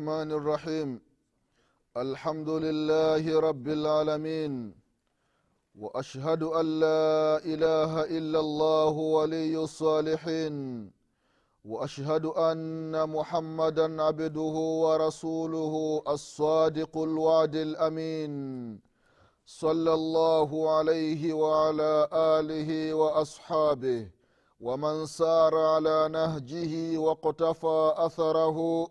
الرحمن الرحيم. الحمد لله رب العالمين. وأشهد أن لا إله إلا الله ولي الصالحين. وأشهد أن محمدا عبده ورسوله الصادق الوعد الأمين. صلى الله عليه وعلى آله وأصحابه. ومن سار على نهجه واقتفى أثره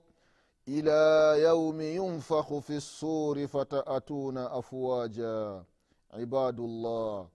ila yaumi yunfakhu fi ssuri fataatuna afwaja. Ibadullah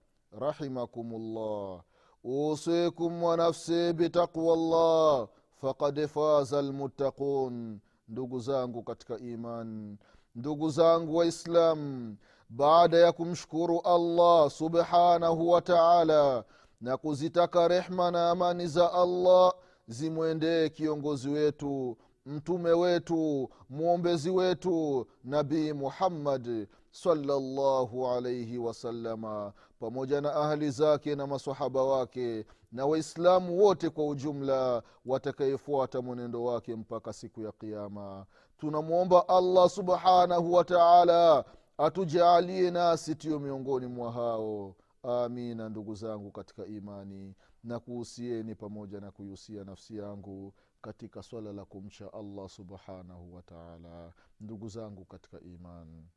rahimakum llah usikum wanafsi bitaqwa llah fakad faza lmuttaqun ndugu zangu katika iman ndugu zangu waislam baada ya kumshukuru allah subhanahu wa taala na kuzitaka rehma na amani za allah zimwendee kiongozi wetu mtume wetu mwombezi wetu nabii muhammad salllahu alaihi wasalama pamoja na ahli zake na masahaba wake na waislamu wote kwa ujumla watakayefuata mwenendo wake mpaka siku ya qiama tunamwomba allah subhanahu wa taala atujaalie nasi tiyo miongoni mwa hao. Amina ndugu zangu katika imani na kuhusieni pamoja na kuihusia nafsi yangu katika swala la kumcha allah subhanahu wataala ndugu zangu katika imani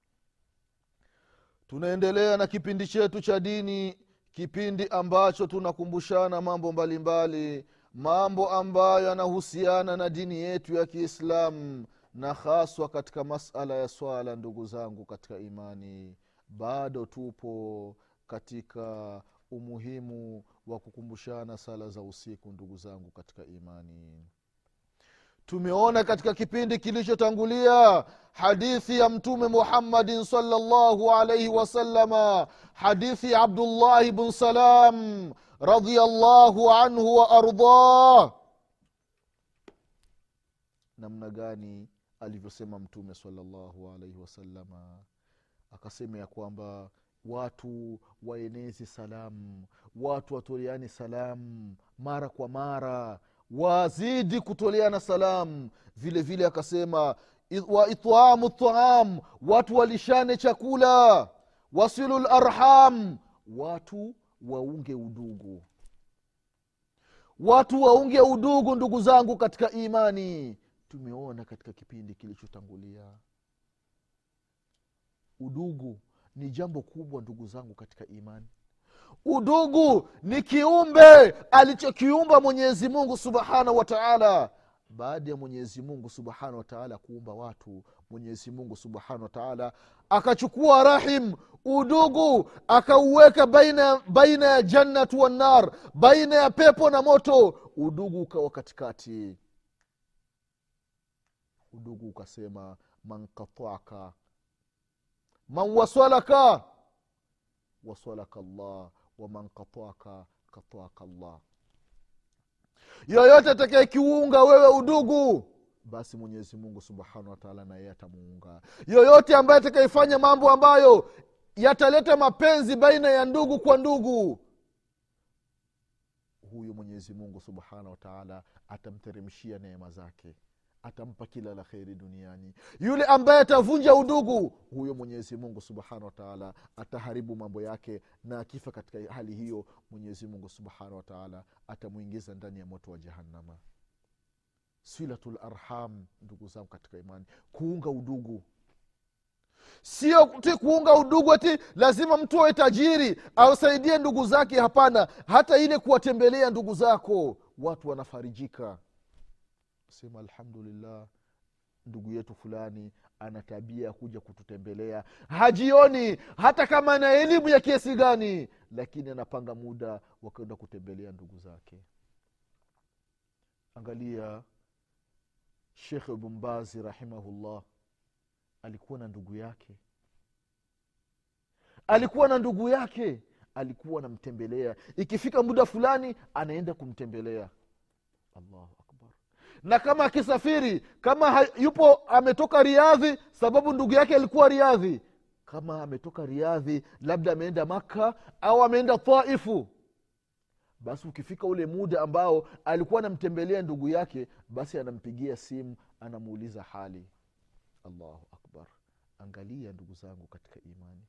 tunaendelea na kipindi chetu cha dini kipindi ambacho tunakumbushana mambo mbalimbali mbali, mambo ambayo yanahusiana na dini yetu ya kiislamu na haswa katika masala ya swala ndugu zangu katika imani bado tupo katika umuhimu wa kukumbushana sala za usiku ndugu zangu katika imani tumeona katika kipindi kilichotangulia hadithi ya mtume muhammadin salllahu alaihi wasalama hadithi ya abdullahi bn salam radiallahu anhu wa ardah. Namna gani alivyosema mtume salllahu alaihi wasalama akasema ya kwamba watu waenezi salamu watu watoleani salamu mara kwa mara wazidi kutoleana salamu. Vile vile akasema wa itaamu taam watu walishane chakula. Wasilu larham watu waunge udugu. Watu waunge udugu ndugu zangu katika imani. Tumeona katika kipindi kilichotangulia. Udugu ni jambo kubwa ndugu zangu katika imani udugu ni kiumbe alichokiumba mwenyezi mungu subhanahu wa taala. Baada ya mwenyezi mungu subhanahu wataala kuumba watu mwenyezi mungu subhanahu wa taala akachukua rahim udugu akauweka baina, baina ya jannatu wannar baina ya pepo na moto. Udugu ukawa katikati. Udugu ukasema man kataka man wasalaka wasalaka llah waman kataka kataka llah yoyote atakayekiunga wewe udugu basi mwenyezi mungu subhanahu wataala na yeye atamuunga. Yoyote ambaye atakayefanya mambo ambayo yataleta mapenzi baina ya ndugu kwa ndugu huyu mwenyezi mungu subhanahu wataala atamteremshia neema zake atampa kila la kheri duniani. Yule ambaye atavunja udugu huyo mwenyezi mungu subhanahu wataala ataharibu mambo yake na akifa katika hali hiyo mwenyezi mungu subhanahu wataala atamwingiza ndani ya moto wa jahannama. Silatu larham ndugu zangu katika imani kuunga udugu sio ti kuunga udugu ati lazima mtu awe tajiri ausaidie ndugu zake hapana. Hata ile kuwatembelea ndugu zako watu wanafarijika sema alhamdulillah ndugu yetu fulani ana tabia ya kuja kututembelea. Hajioni hata kama ana elimu ya kiasi gani lakini anapanga muda wakwenda kutembelea ndugu zake. Angalia shekhe bumbazi rahimahullah alikuwa na ndugu yake. Alikuwa na ndugu yake. Alikuwa anamtembelea. Ikifika muda fulani anaenda kumtembelea. Allahu na kama akisafiri kama yupo ametoka riadhi sababu ndugu yake alikuwa riadhi. Kama ametoka riadhi labda ameenda makka au ameenda taifu basi ukifika ule muda ambao alikuwa anamtembelea ndugu yake basi anampigia simu anamuuliza hali. Allahu akbar. Angalia ndugu zangu katika imani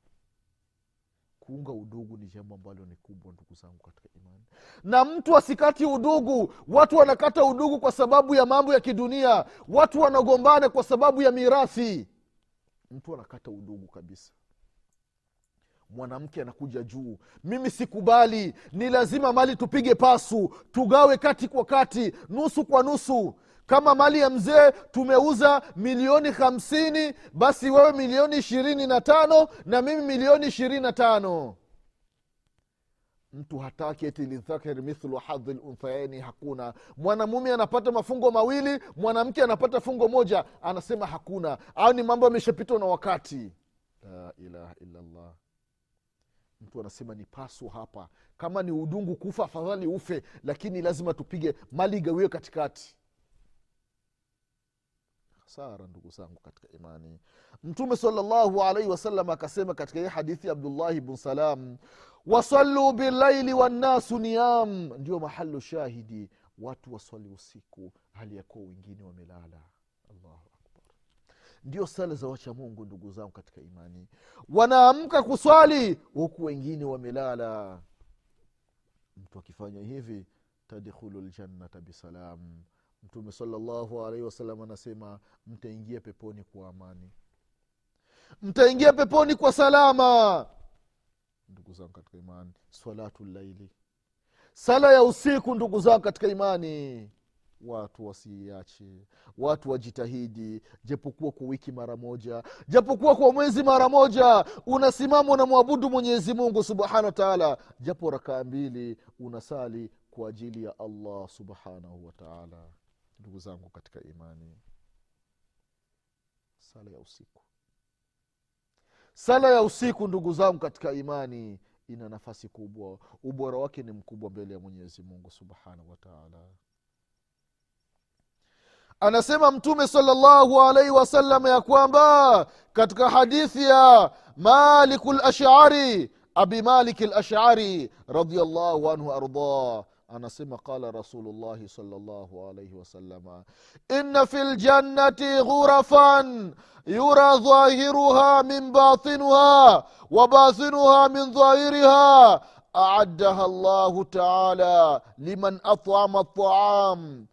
kuunga udugu ni jambo ambalo ni kubwa ndugu zangu katika imani. Na mtu asikati udugu watu wanakata udugu kwa sababu ya mambo ya kidunia. Watu wanagombana kwa sababu ya mirathi. Mtu anakata udugu kabisa. Mwanamke anakuja juu. Mimi sikubali. Ni lazima mali tupige pasu. Tugawe kati kwa kati nusu kwa nusu kama mali ya mzee tumeuza milioni hamsini basi wewe milioni ishirini na tano na mimi milioni ishirini na tano. Mtu hataki eti lidhakari mithlu hadhi lunthayaini hakuna. Mwanamume anapata mafungo mawili mwanamke anapata fungo moja anasema hakuna. Au ni mambo ameshapitwa na wakati. La ilaha illallah. Mtu anasema ni paswa hapa. Kama ni udungu kufa afadhali ufe lakini lazima tupige mali igawiwe katikati hasara ndugu zangu katika imani. Mtume salllahu alaihi wasallam akasema katika hii hadithi ya abdullahi bnu salam wasaluu billaili wannasu niam ndio mahalu shahidi watu waswali usiku hali ya kuwa wengine wamelala. Allahu akbar. Ndio sala za wacha mungu ndugu zangu katika imani. Wanaamka kuswali huku wengine wamelala. Mtu akifanya hivi tadkhulu ljannata bisalam mtume salllahu alaihi wasallam anasema mtaingia peponi kwa amani. Mtaingia peponi kwa salama. Ndugu zangu katika imani salatu llaili sala ya usiku ndugu zangu katika imani. Watu wasiiache watu wajitahidi. Japokuwa kwa wiki mara moja japokuwa kwa mwezi mara moja unasimama unamwabudu mwenyezi mungu subhanahu wataala japo rakaa mbili unasali kwa ajili ya allah subhanahu wataala ndugu zangu katika imani sala ya usiku. Sala ya usiku ndugu zangu katika imani ina nafasi kubwa. Ubora wake ni mkubwa mbele ya mwenyezi mungu subhanahu wataala anasema mtume salllahu alaihi wasallam ya kwamba katika hadithi ya maliku lashari abi malik lashari radiallahu anhu ardah anasema qala rasulullahi salllahu alaihi wasalama inna fi ljannati ghurafan yura dhahiruha min batinuha wa batinuha min dhahiriha aaddaha llahu taala liman atama الطعام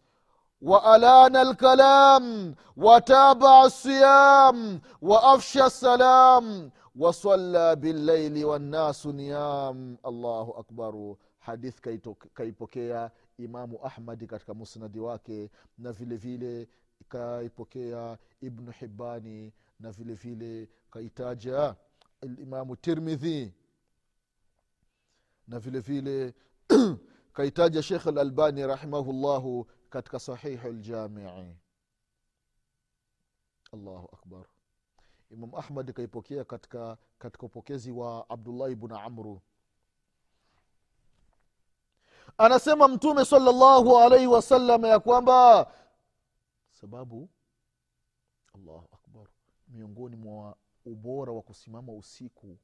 وألان الكلام وتابع الصيام وأفشى السلام وصلى بالليل والناس نيام الله أكبر hadith kaipokea imamu ahmadi katika musnadi wake na vile vile kaipokea ibnu hibani na vile vile kaitaja imamu tirmidhi na vile vile kaitaja shekh alalbani rahimahullahu katika sahihu ljamii allahu akbar. Imam ahmad kaipokea katika katika upokezi wa abdullahi bnu amru anasema mtume salllahu alaihi wasallam ya kwamba sababu allahu akbar miongoni mwa ubora wa kusimama usiku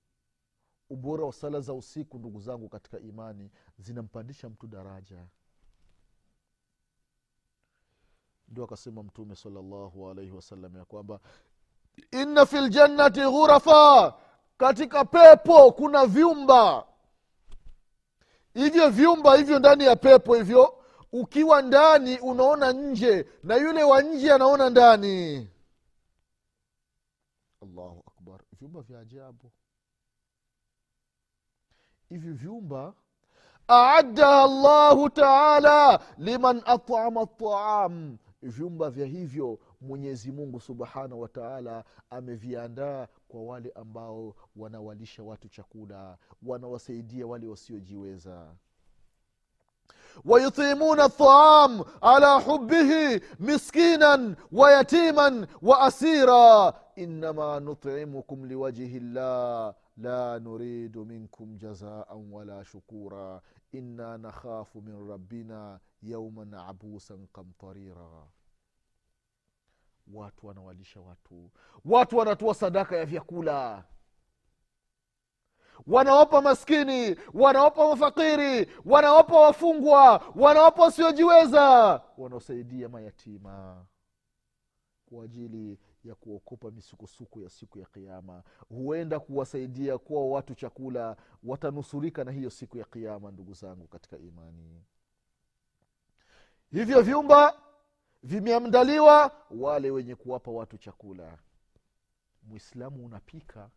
ubora wa sala za usiku ndugu zangu katika imani zinampandisha mtu daraja. Ndio akasema mtume salllahu alaihi wasallam ya kwamba inna fi ljannati ghurafa katika pepo kuna vyumba hivyo vyumba hivyo ndani ya pepo hivyo ukiwa ndani unaona nje na yule wa nje anaona ndani. Allahu akbar. Vyumba vya ajabu. Hivi vyumba aaddaha llahu taala liman atama taam vyumba vya hivyo mwenyezi mungu subhanahu wa taala ameviandaa kwa wale ambao wanawalisha watu chakula wanawasaidia wale wasiojiweza. Wayutimuna taam ala hubihi miskinan wayatiman wa asira. Innama nutimukum liwajhi llah la nuridu minkum jazaan wala shukura. Inna nakhafu min rabbina yauman abusan kamtarira watu wanawalisha watu. Watu wanatoa sadaka ya vyakula. Wanawapa maskini wanawapa mafakiri wanawapa wafungwa wanawapa wasiojiweza wanaosaidia mayatima kwa ajili ya kuokopa misukosuko ya siku ya kiama huenda kuwasaidia kuwa watu chakula watanusurika na hiyo siku ya kiama ndugu zangu katika imani. Hivyo vyumba vimeandaliwa wale wenye kuwapa watu chakula. Mwislamu unapika.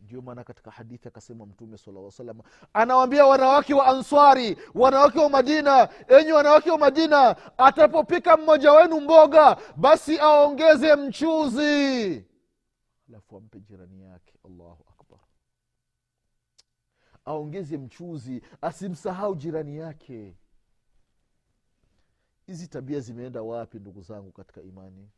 Ndio maana katika hadithi akasema mtume sala salam anawambia wanawake wa answari wanawake wa madina enyi wanawake wa madina atapopika mmoja wenu mboga basi aongeze mchuzi. Alafu ampe jirani yake allahu akbar. Aongeze mchuzi asimsahau jirani yake hizi tabia zimeenda wapi ndugu zangu katika imani?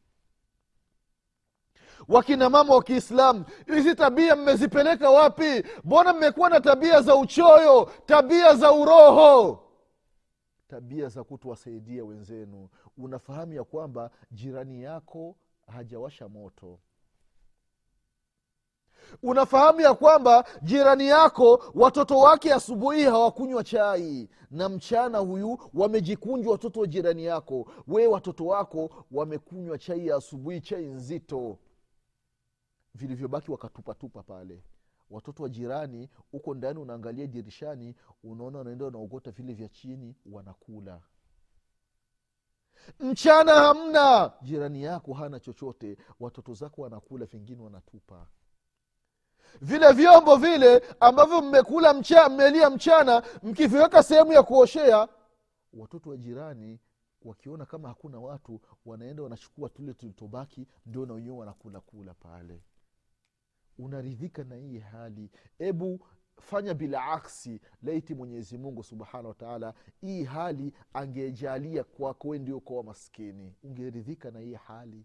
Wakina mama wa kiislamu hizi tabia mmezipeleka wapi? Mbona mmekuwa na tabia za uchoyo tabia za uroho? Tabia za kutuwasaidia wenzenu. Unafahamu ya kwamba jirani yako hajawasha moto unafahamu ya kwamba jirani yako watoto wake asubuhi hawakunywa chai na mchana huyu wamejikunjwa watoto wa jirani yako. Wee watoto wako wamekunywa chai ya asubuhi chai nzito. Vilivyobaki wakatupatupa pale. Watoto wa jirani huko ndani unaangalia dirishani unaona wanaenda wanaogota vile vya chini wanakula. Mchana hamna! Jirani yako hana chochote. Watoto zako wanakula vingine wanatupa vile vyombo vile ambavyo mmekula mcha, mmelia mchana mkiviweka sehemu ya kuoshea watoto wa jirani wakiona kama hakuna watu wanaenda wanachukua tule tulitobaki ndio na wenyewe wanakula kula pale. Unaridhika na hii hali. Ebu fanya bila aksi laiti mwenyezi mungu subhanahu wataala hii hali angejalia kwako we ndio kwa maskini. Ungeridhika na hii hali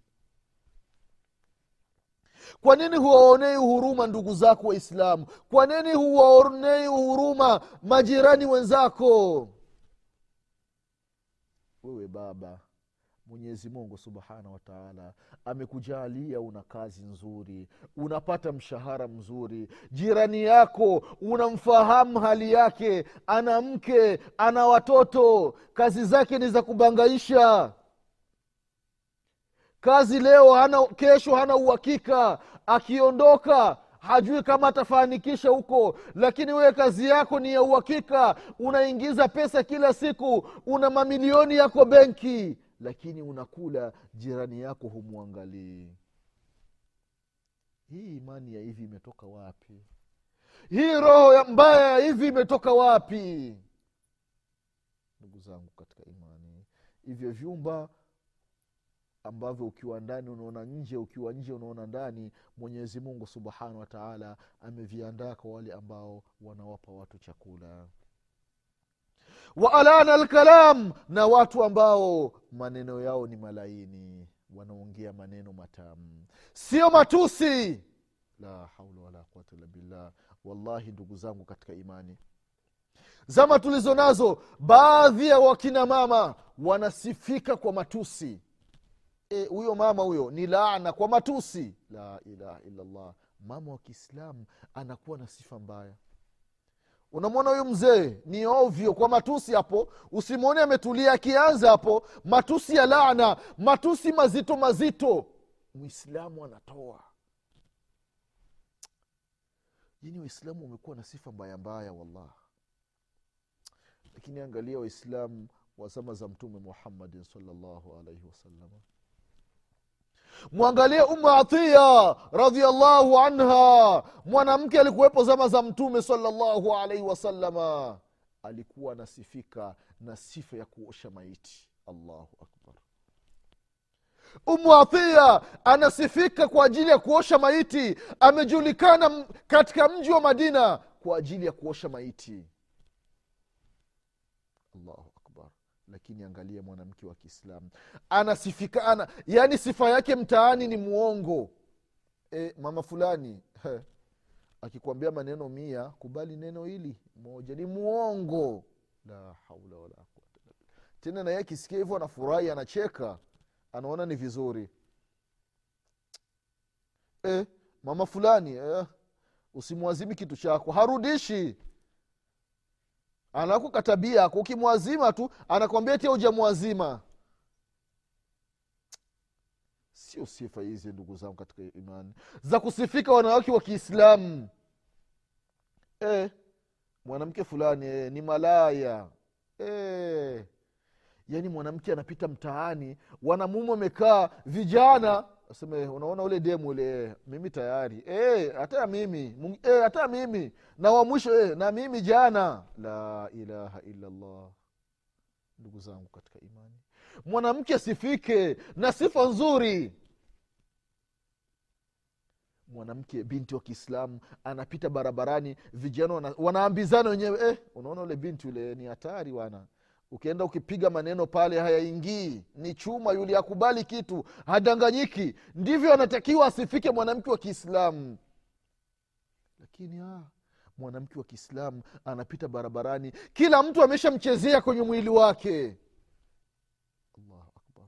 kwa nini huwaonei huruma ndugu zako waislamu? Kwa nini huwaonei huruma majirani wenzako? Wewe baba mwenyezi mungu subhanahu wataala amekujalia una kazi nzuri unapata mshahara mzuri jirani yako unamfahamu hali yake ana mke ana watoto kazi zake ni za kubangaisha kazi leo hana kesho hana uhakika. Akiondoka hajui kama atafanikisha huko. Lakini wewe kazi yako ni ya uhakika. Unaingiza pesa kila siku. Una mamilioni yako benki. Lakini unakula jirani yako humwangalii. Hii imani ya hivi imetoka wapi? Hii roho mbaya ya hivi imetoka wapi? Ndugu zangu katika imani hivyo vyumba ambavyo ukiwa ndani unaona nje ukiwa nje unaona ndani mwenyezi mungu subhanahu wataala ameviandaa kwa wale ambao wanawapa watu chakula. Waalana lkalam na watu ambao maneno yao ni malaini wanaongea maneno matamu. Sio matusi! La haula wala quwata illa billah. Wallahi ndugu zangu katika imani zama tulizo nazo baadhi ya wakina mama wanasifika kwa matusi huyo e, mama huyo ni laana kwa matusi. La ilaha illallah. Mama wa kiislamu anakuwa na sifa mbaya. Unamwona huyu mzee? Ni ovyo kwa matusi hapo. Usimwone ametulia akianza hapo. Matusi ya laana matusi mazito mazito. Mwislamu anatoa. Jini waislamu wamekuwa na sifa mbaya mbaya wallah lakini angalia waislamu wa zama za mtume muhammadin salllahu alaihi wasalama mwangalie umu atiya radiallahu anha. Mwanamke alikuwepo zama za mtume salllahu alaihi wasalama alikuwa anasifika na sifa ya kuosha maiti. Allahu akbar. Umu atiya anasifika kwa ajili ya kuosha maiti. Amejulikana katika mji wa madina kwa ajili ya kuosha maiti. Allahu lakini angalia mwanamke wa kiislamu. Anasifikana yaani sifa yake mtaani ni mwongo e, mama fulani akikwambia maneno mia kubali neno hili moja ni mwongo la haula wala tena naye akisikia hivyo anafurahi anacheka anaona ni vizuri. E, mama fulani e, usimwazimi kitu chako harudishi anakuka tabia yako ukimwazima tu anakwambia tia ujamwazima sio sifa hizi ndugu zangu katika imani. Za kusifika wanawake wa kiislamu. E, mwanamke fulani e, ni malaya. E, yaani mwanamke anapita mtaani wanamume wamekaa vijana aseme unaona ule demu ule mimi tayari. Hata hata mimi hata e, mimi na wa mwisho eh, na mimi jana. La ilaha illallah ndugu zangu katika imani. Mwanamke sifike na sifa nzuri. Mwanamke binti wa kiislamu anapita barabarani vijana wana, wanaambizana wenyewe eh, unaona ule binti ule ni hatari wana ukienda ukipiga maneno pale hayaingii. Ni chuma yule akubali kitu hadanganyiki. Ndivyo anatakiwa asifike mwanamke wa kiislamu. Lakini ah, mwanamke wa kiislamu anapita barabarani. Kila mtu ameshamchezea kwenye mwili wake. Allahu akbar.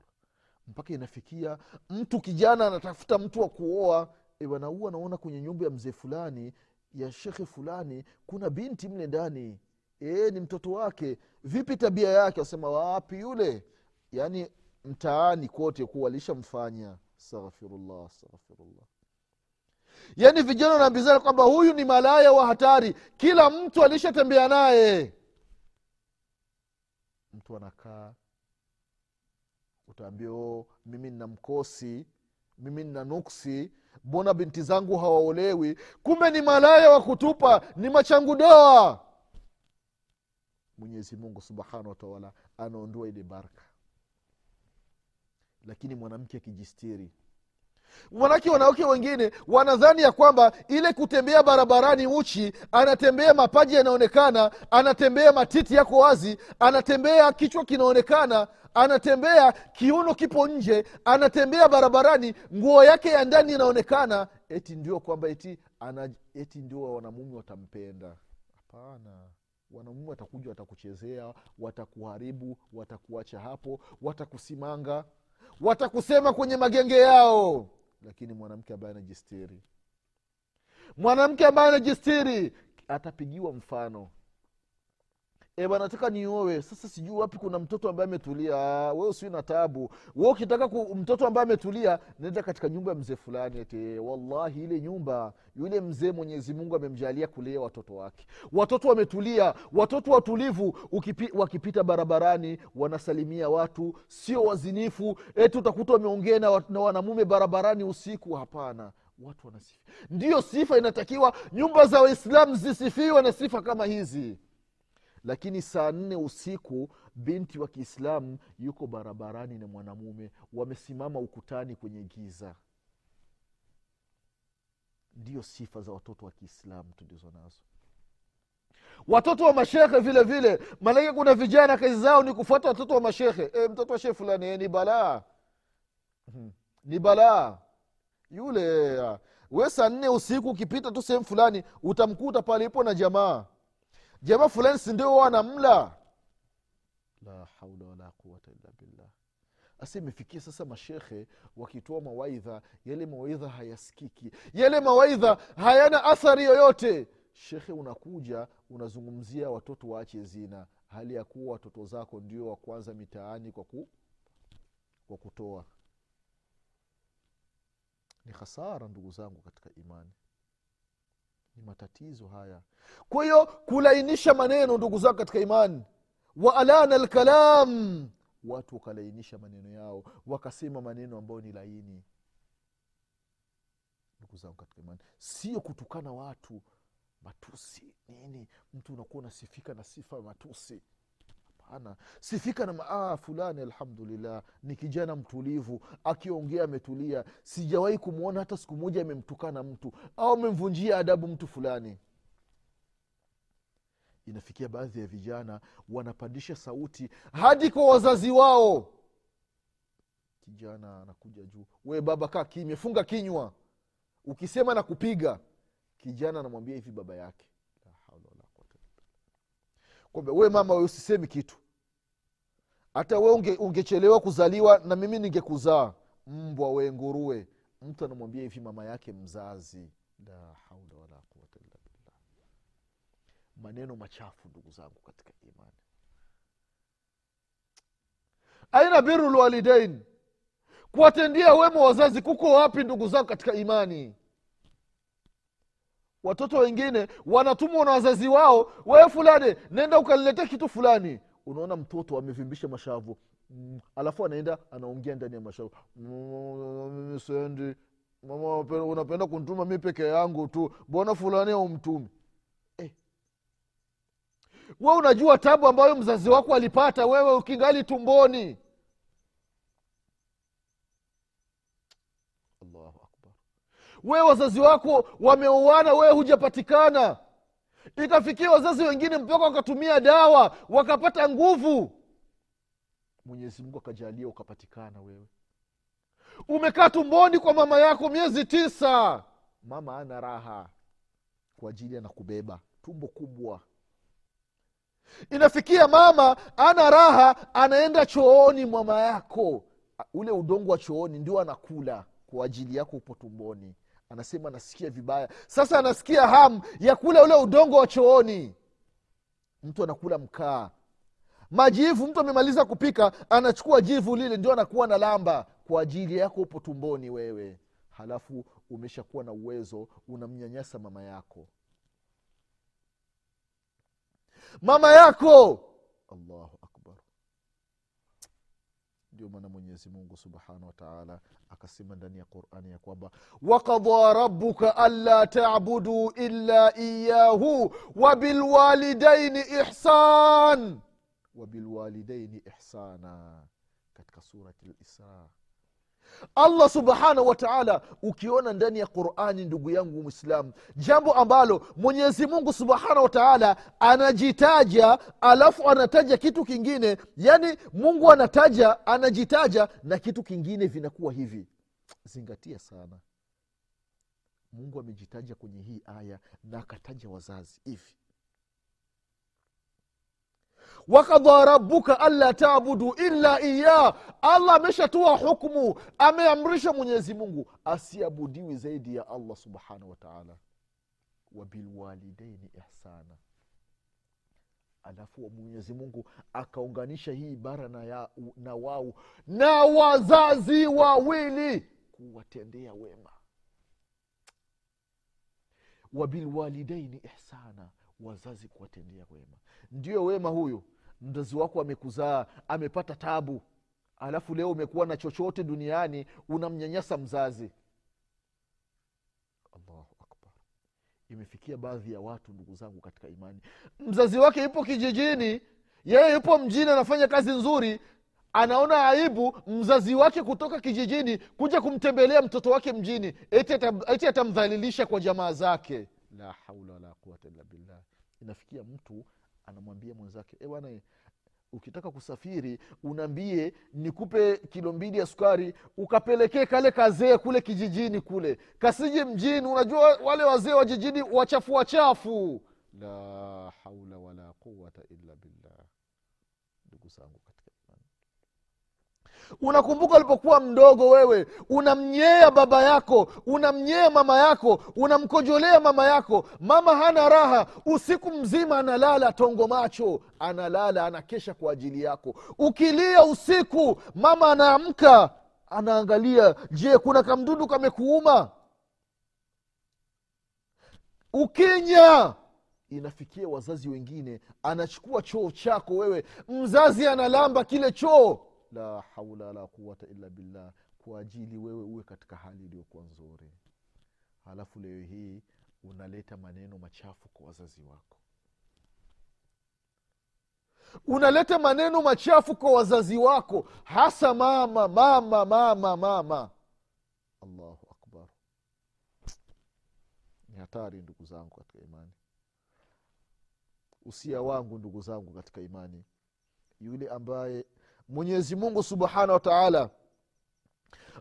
Mpaka inafikia mtu kijana anatafuta mtu wa kuoa. E bwana huu anaona kwenye nyumba ya mzee fulani ya shekhe fulani kuna binti mle ndani e, ni mtoto wake. Vipi tabia yake? Wasema wapi yule? Yaani mtaani kote kuwa alishamfanya. Astaghfirullah astaghfirullah. Yaani vijana wanaambizana kwamba huyu ni malaya wa hatari. Kila mtu alishatembea naye. Mtu anakaa utaambia "Oh, mimi nina mkosi mimi nina nuksi mbona binti zangu hawaolewi? Kumbe ni malaya wa kutupa ni machangu doa mwenyezi mungu subhanahu wataala anaondoa ile baraka. Lakini mwanamke akijistiri. Manake wanawake wengine wanadhani ya kwamba ile kutembea barabarani uchi anatembea mapaji yanaonekana anatembea matiti yako wazi anatembea kichwa kinaonekana anatembea kiuno kipo nje anatembea barabarani nguo yake ya ndani inaonekana eti ndio kwamba eti, eti ndio wanamume watampenda. Hapana wanamume watakuja watakuchezea watakuharibu watakuacha hapo watakusimanga watakusema kwenye magenge yao. Lakini mwanamke ambaye anajistiri mwanamke ambaye anajistiri atapigiwa mfano e bana nataka niowe sasa sijui wapi kuna mtoto ambaye ametulia. We usiwi na tabu. We ukitaka mtoto ambaye ametulia naenda katika nyumba ya mzee fulani eti wallahi ile nyumba yule mzee mwenyezi mungu amemjalia kulea watoto wake. Watoto wametulia. Watoto watulivu ukipi, wakipita barabarani wanasalimia watu sio wazinifu. Eti utakuta wameongea na, na wanamume barabarani usiku. Hapana. Watu wanasifa ndiyo sifa inatakiwa. Nyumba za waislamu zisifiwe na sifa kama hizi lakini saa nne usiku binti wa kiislamu yuko barabarani na mwanamume. Wamesimama ukutani kwenye giza. Ndiyo sifa za watoto wa kiislamu tulizo nazo. Watoto wa mashekhe vile vile. Maanake kuna vijana kazi zao ni kufuata watoto wa mashekhe e, mtoto wa shehe fulani e, ni balaa. Mhm. ni balaa. Yule ah, we saa nne usiku ukipita tu sehemu fulani utamkuta pale ipo na jamaa jamaa fulani sindio wanamla la haula wala quwata illa billah. Asi imefikia sasa mashekhe wakitoa mawaidha yale mawaidha hayasikiki yale mawaidha hayana athari yoyote. Shekhe unakuja unazungumzia watoto waache zina. Hali ya kuwa watoto zako ndio wa kwanza mitaani kwa, ku, kwa kutoa. Ni hasara ndugu zangu katika imani ni matatizo haya. Kwa hiyo kulainisha maneno ndugu zao katika imani wa alana lkalam watu wakalainisha maneno yao wakasema maneno ambayo ni laini. Ndugu zangu katika imani sio kutukana watu matusi nini mtu unakuwa unasifika na sifa matusi hapana sifika na ah, fulani alhamdulillah ni kijana mtulivu akiongea ametulia sijawahi kumwona hata siku moja amemtukana mtu au amemvunjia adabu mtu fulani. Inafikia baadhi ya vijana wanapandisha sauti hadi kwa wazazi wao. Kijana anakuja juu we baba kaa kimya funga kinywa. Ukisema na kupiga kijana anamwambia hivi baba yake La haula wala quwwata illa billah. Kwamba we mama we usisemi kitu. Hata we unge, ungechelewa kuzaliwa na mimi ningekuzaa. Mbwa we nguruwe. Mtu anamwambia hivi mama yake mzazi. La haula wala quwwata maneno machafu ndugu zangu katika imani. Aina biru lwalidain kuwatendia wema wazazi kuko wapi ndugu zangu katika imani watoto wengine wanatumwa na wazazi wao wewe fulani nenda ukaniletea kitu fulani. Unaona mtoto amevimbisha mashavu. Mm, alafu anaenda anaongea ndani ya mashavu. "Mm, mimi sendi mama unapenda kuntuma mi peke yangu tu. Mbona fulani aumtumi eh. we unajua tabu ambayo mzazi wako alipata wewe ukingali tumboni allahu akbar wewe wazazi wako wameoana wewe hujapatikana. Ikafikia wazazi wengine mpaka wakatumia dawa wakapata nguvu. Mwenyezi mungu akajalia ukapatikana wewe. Umekaa tumboni kwa mama yako miezi tisa. Mama ana raha kwa ajili anakubeba tumbo kubwa. Inafikia mama ana raha anaenda chooni mama yako. Ule udongo wa chooni ndio anakula kwa ajili yako upo tumboni anasema anasikia vibaya. Sasa anasikia hamu ya kula ule udongo wa chooni. Mtu anakula mkaa. Majivu mtu amemaliza kupika anachukua jivu lile ndio anakuwa na lamba kwa ajili yako upo tumboni wewe. Halafu umeshakuwa na uwezo unamnyanyasa mama yako. Mama yako! Allahu akbar na mwenyezi mungu subhanahu wataala akasema ndani ya qurani ya kwamba wakadha rabuka anla tabudu illa iyahu wabilwalidaini ihsan. Wabilwalidaini ihsana. Katika surati lisra allah subhanahu wataala ukiona ndani ya qurani ndugu yangu mwislamu jambo ambalo mwenyezi mungu subhanahu wataala anajitaja alafu anataja kitu kingine yaani mungu anataja anajitaja na kitu kingine vinakuwa hivi. Zingatia sana. Mungu amejitaja kwenye hii aya na akataja wazazi hivi wakadha rabuka anla tabudu illa iyah allah ameshatoa hukmu ameamrisha mwenyezi mungu asiabudiwi zaidi ya allah subhanahu wataala wabilwalidaini ihsana. Alafu mwenyezi mungu akaunganisha hii ibara na, ya, na wau na wazazi wawili kuwatendea wema. Wabilwalidaini ihsana wazazi kuwatendea wema. Ndio wema huyu. Mzazi wako amekuzaa amepata tabu. Alafu leo umekuwa na chochote duniani unamnyanyasa mzazi. Allahu akbar. Imefikia baadhi ya watu ndugu zangu katika imani. Mzazi wake yupo kijijini. Yeye yupo mjini anafanya kazi nzuri. Anaona aibu mzazi wake kutoka kijijini kuja kumtembelea mtoto wake mjini. Eti atamdhalilisha kwa jamaa zake. La haula wala quwata illa billah inafikia mtu anamwambia mwenzake e bwana ukitaka kusafiri unaambie nikupe kilo mbili ya sukari ukapelekee kale kazee kule kijijini kule. Kasije mjini unajua wale wazee wa jijini wachafu wachafu. La haula wala quwata illa billah. Ndugu zangu unakumbuka ulipokuwa mdogo wewe unamnyea baba yako unamnyea mama yako unamkojolea mama yako. Mama hana raha usiku mzima analala tongo macho analala anakesha kwa ajili yako. Ukilia usiku mama anaamka anaangalia je kuna kamdundu kamekuuma? Ukinya inafikia wazazi wengine anachukua choo chako wewe. Mzazi analamba kile choo la haula la quwata illa billah kwa ajili wewe uwe katika hali iliyokuwa nzuri. Halafu leo hii unaleta maneno machafu kwa wazazi wako. Unaleta maneno machafu kwa wazazi wako hasa mama mama mama mama. Allahu akbar. Ni hatari ndugu zangu katika imani. Usia wangu ndugu zangu katika imani. Yule ambaye mwenyezi mungu subhanahu wa taala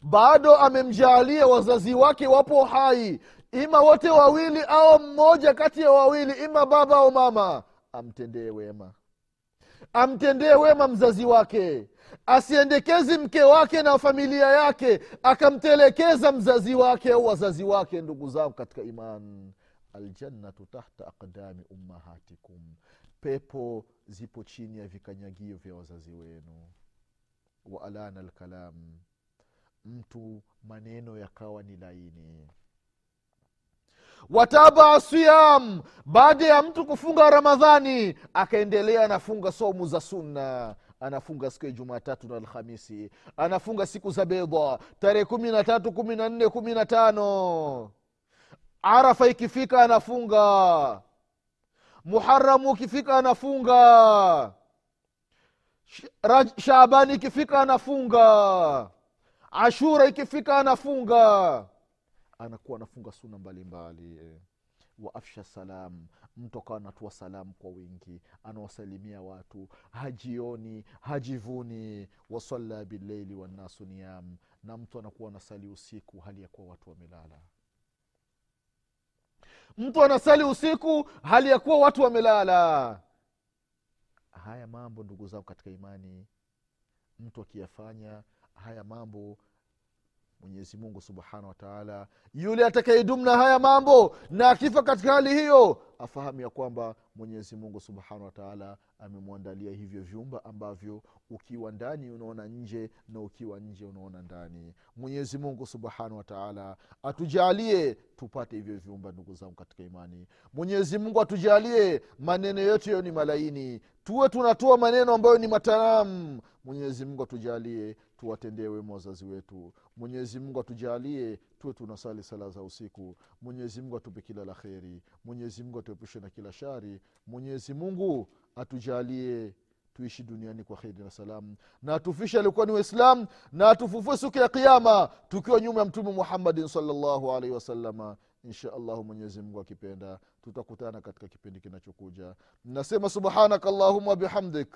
bado amemjaalia wazazi wake wapo hai. Ima wote wawili au mmoja kati ya wawili ima baba au mama amtendee wema. Amtendee wema mzazi wake. Asiendekezi mke wake na familia yake akamtelekeza mzazi wake au wazazi wake ndugu zangu katika imani aljannatu tahta aqdami ummahatikum. Pepo zipo chini ya vikanyagio vya wazazi wenu. Wa alana lkalam mtu maneno yakawa ni laini. Wataba siyam baada ya mtu kufunga ramadhani akaendelea anafunga somu za sunna. Anafunga siku ya jumatatu na alhamisi. Anafunga siku za bedha tarehe kumi na tatu kumi na nne kumi na tano. Arafa ikifika anafunga muharamu ukifika anafunga. Shabani ikifika anafunga. Ashura ikifika anafunga. Anakuwa anafunga suna mbalimbali mbali. wa afsha salam mtu akawa anatua salamu kwa wingi anawasalimia watu hajioni hajivuni. Wasalla bileili wannasu niam na mtu anakuwa anasali usiku hali ya kuwa watu wamelala mtu anasali usiku hali ya kuwa watu wamelala. Haya mambo ndugu zangu katika imani mtu akiyafanya haya mambo mwenyezi mungu subhanahu wataala yule atakayedumu na haya mambo na akifa katika hali hiyo afahamu ya kwamba mwenyezi mungu subhanahu wataala amemwandalia hivyo vyumba ambavyo ukiwa ndani unaona nje na ukiwa nje unaona ndani. Mwenyezi mungu subhanahu wataala atujalie tupate hivyo vyumba ndugu zangu katika imani. Mwenyezi mungu atujalie maneno yetu yo ni malaini tuwe tunatoa maneno ambayo ni mataramu mwenyezi mungu atujalie tuwatendee wema wazazi wetu. Mwenyezi mungu atujalie tuwe tunasali sala za usiku. Mwenyezi mungu atupe kila la kheri. Mwenyezi mungu atuepushe na kila shari. Mwenyezi mungu atujalie tuishi duniani kwa kheri na salamu. Na atufishe alikuwa ni waislam na atufufue siku ya kiama tukiwa nyuma ya mtume muhammadin salllahu alaihi wasalama insha allahu mwenyezimungu akipenda tutakutana katika kipindi kinachokuja. Nasema subhanaka allahuma bihamdik